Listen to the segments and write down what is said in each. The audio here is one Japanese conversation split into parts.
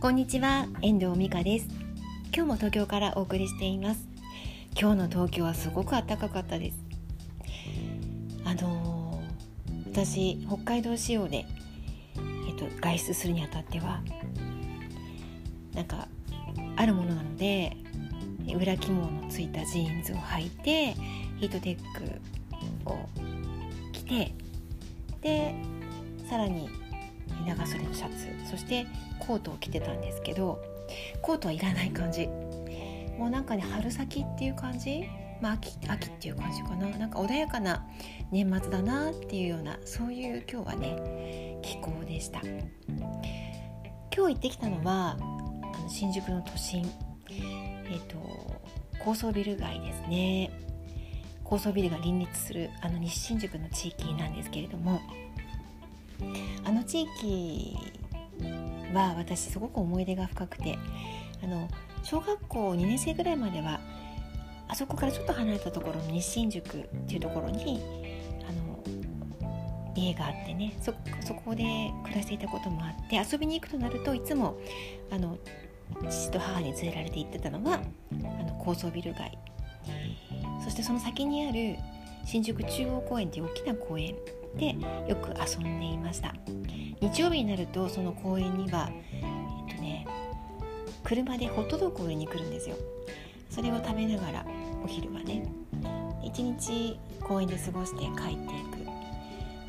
こんにちは遠藤美香です。今日も東京からお送りしています。今日の東京はすごく暖かかったです。あのー、私北海道仕様でえっと外出するにあたってはなんかあるものなので裏起毛のついたジーンズを履いてヒートテックを着てでさらに長袖のシャツそしてコートを着てたんですけどコートはいらない感じ。もうなんかね春先っていう感じ？まあ秋秋っていう感じかな。なんか穏やかな年末だなっていうようなそういう今日はね気候でした。今日行ってきたのはあの新宿の都心。えっ、ー、と高層ビル街ですね。高層ビルが林立するあの西新宿の地域なんですけれどもあの地域は私すごく思い出が深くてあの小学校2年生ぐらいまではあそこからちょっと離れたところの西新宿っていうところにあの家があってねそこで暮らしていたこともあって遊びに行くとなるといつもあの父と母に連れられて行ってたのはあの高層ビル街。そしてその先にある新宿中央公園っていう大きな公園。でよく遊んでいました。日曜日になるとその公園にはえっとね車でホットドッグを売りに来るんですよ。それを食べながらお昼はね一日公園で過ごして帰っていく。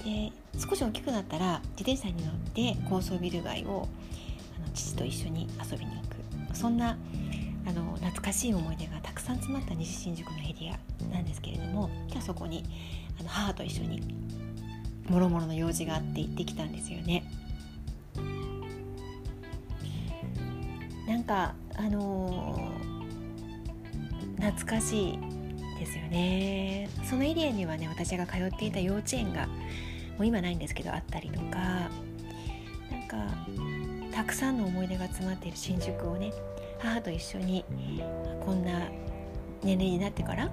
で少し大きくなったら自転車に乗って高層ビル街をあの父と一緒に遊びに行く。そんなあの懐かしい思い出がたくさん詰まった西新宿のエリアなんですけれども今日そこにあの母と一緒にもろもろの用事があって行ってきたんですよね。なんかあのー、懐かしいですよねそのエリアにはね私が通っていた幼稚園がもう今ないんですけどあったりとかなんかたくさんの思い出が詰まっている新宿をね母と一緒にこんな年齢になってから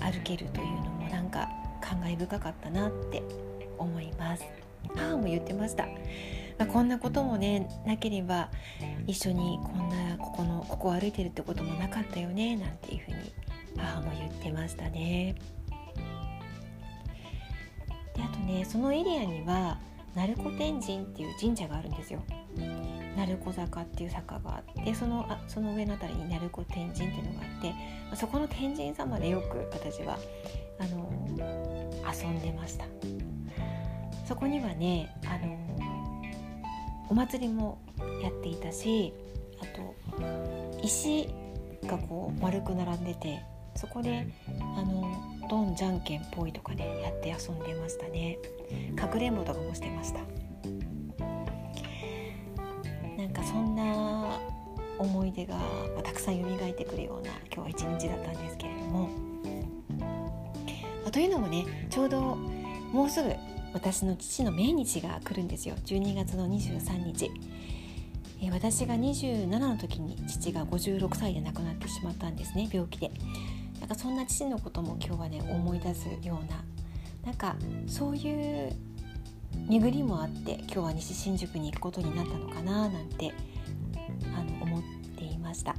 歩けるというのもなんか感慨深かったなって思います。母も言ってました、まあ、こんなこともねなければ一緒にこんなここのここを歩いてるってこともなかったよねなんていうふうに母も言ってましたね。であとねそのエリアには鳴子天神っていう神社があるんですよ。鳴子坂っていう坂があってそのあその上の辺りに鳴子天神っていうのがあってそこの天神様でよく私はあの遊んでました。そこにはねあのお祭りもやっていたしあと石がこう丸く並んでてそこであのドンじゃんけんぽいとかねやって遊んでましたね。かくれんぼとかもしてました。な思い出がたくさん蘇ってくるような今日は一日だったんですけれども。というのもねちょうどもうすぐ私の父の命日が来るんですよ。12月の23日、え私が27の時に父が56歳で亡くなってしまったんですね病気で。なんかそんな父のことも今日はね思い出すようななんかそういう巡りもあって今日は西新宿に行くことになったのかななんてました。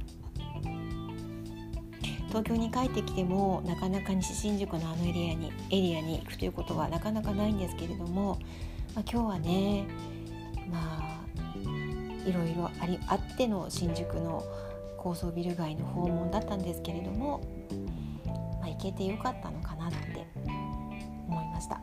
東京に帰ってきてもなかなか西新宿のあのエリアにエリアに行くということはなかなかないんですけれども、まあ、今日はねまあいろいろありあっての新宿の高層ビル街の訪問だったんですけれども、まあ、行けてよかったのかなって思いました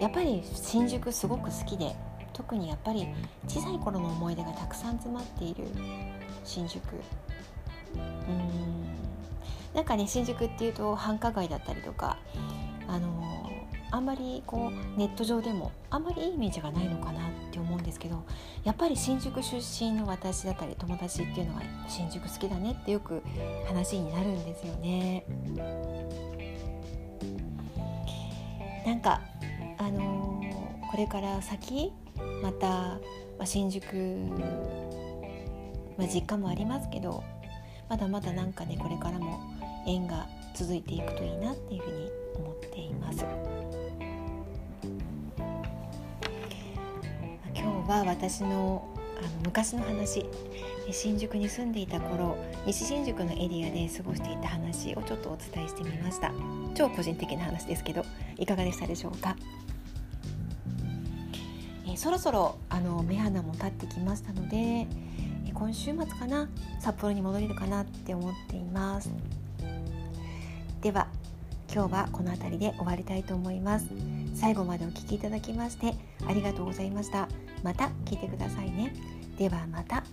やっぱり新宿すごく好きで特にやっぱり小さい頃の思い出がたくさん詰まっている新宿うんなんかね新宿っていうと繁華街だったりとかあのあんまりこうネット上でもあんまりいいイメージがないのかなって思うんですけどやっぱり新宿出身の私だったり友達っていうのは新宿好きだねってよく話になるんですよね。なんかあのー、これから先また、まあ、新宿まあ、実家もありますけどまだまだなんかねこれからも縁が続いていくといいなっていうふうに思っています。今日は私のあの昔の話新宿に住んでいた頃西新宿のエリアで過ごしていた話をちょっとお伝えしてみました。超個人的な話ですけどいかがでしたでしょうか、そろそろあの目鼻も立ってきましたので、え、今週末かな？札幌に戻れるかなって思っています。では今日はこの辺りで終わりたいと思います。最後までお聴きいただきましてありがとうございました。また聞いてくださいね。ではまた。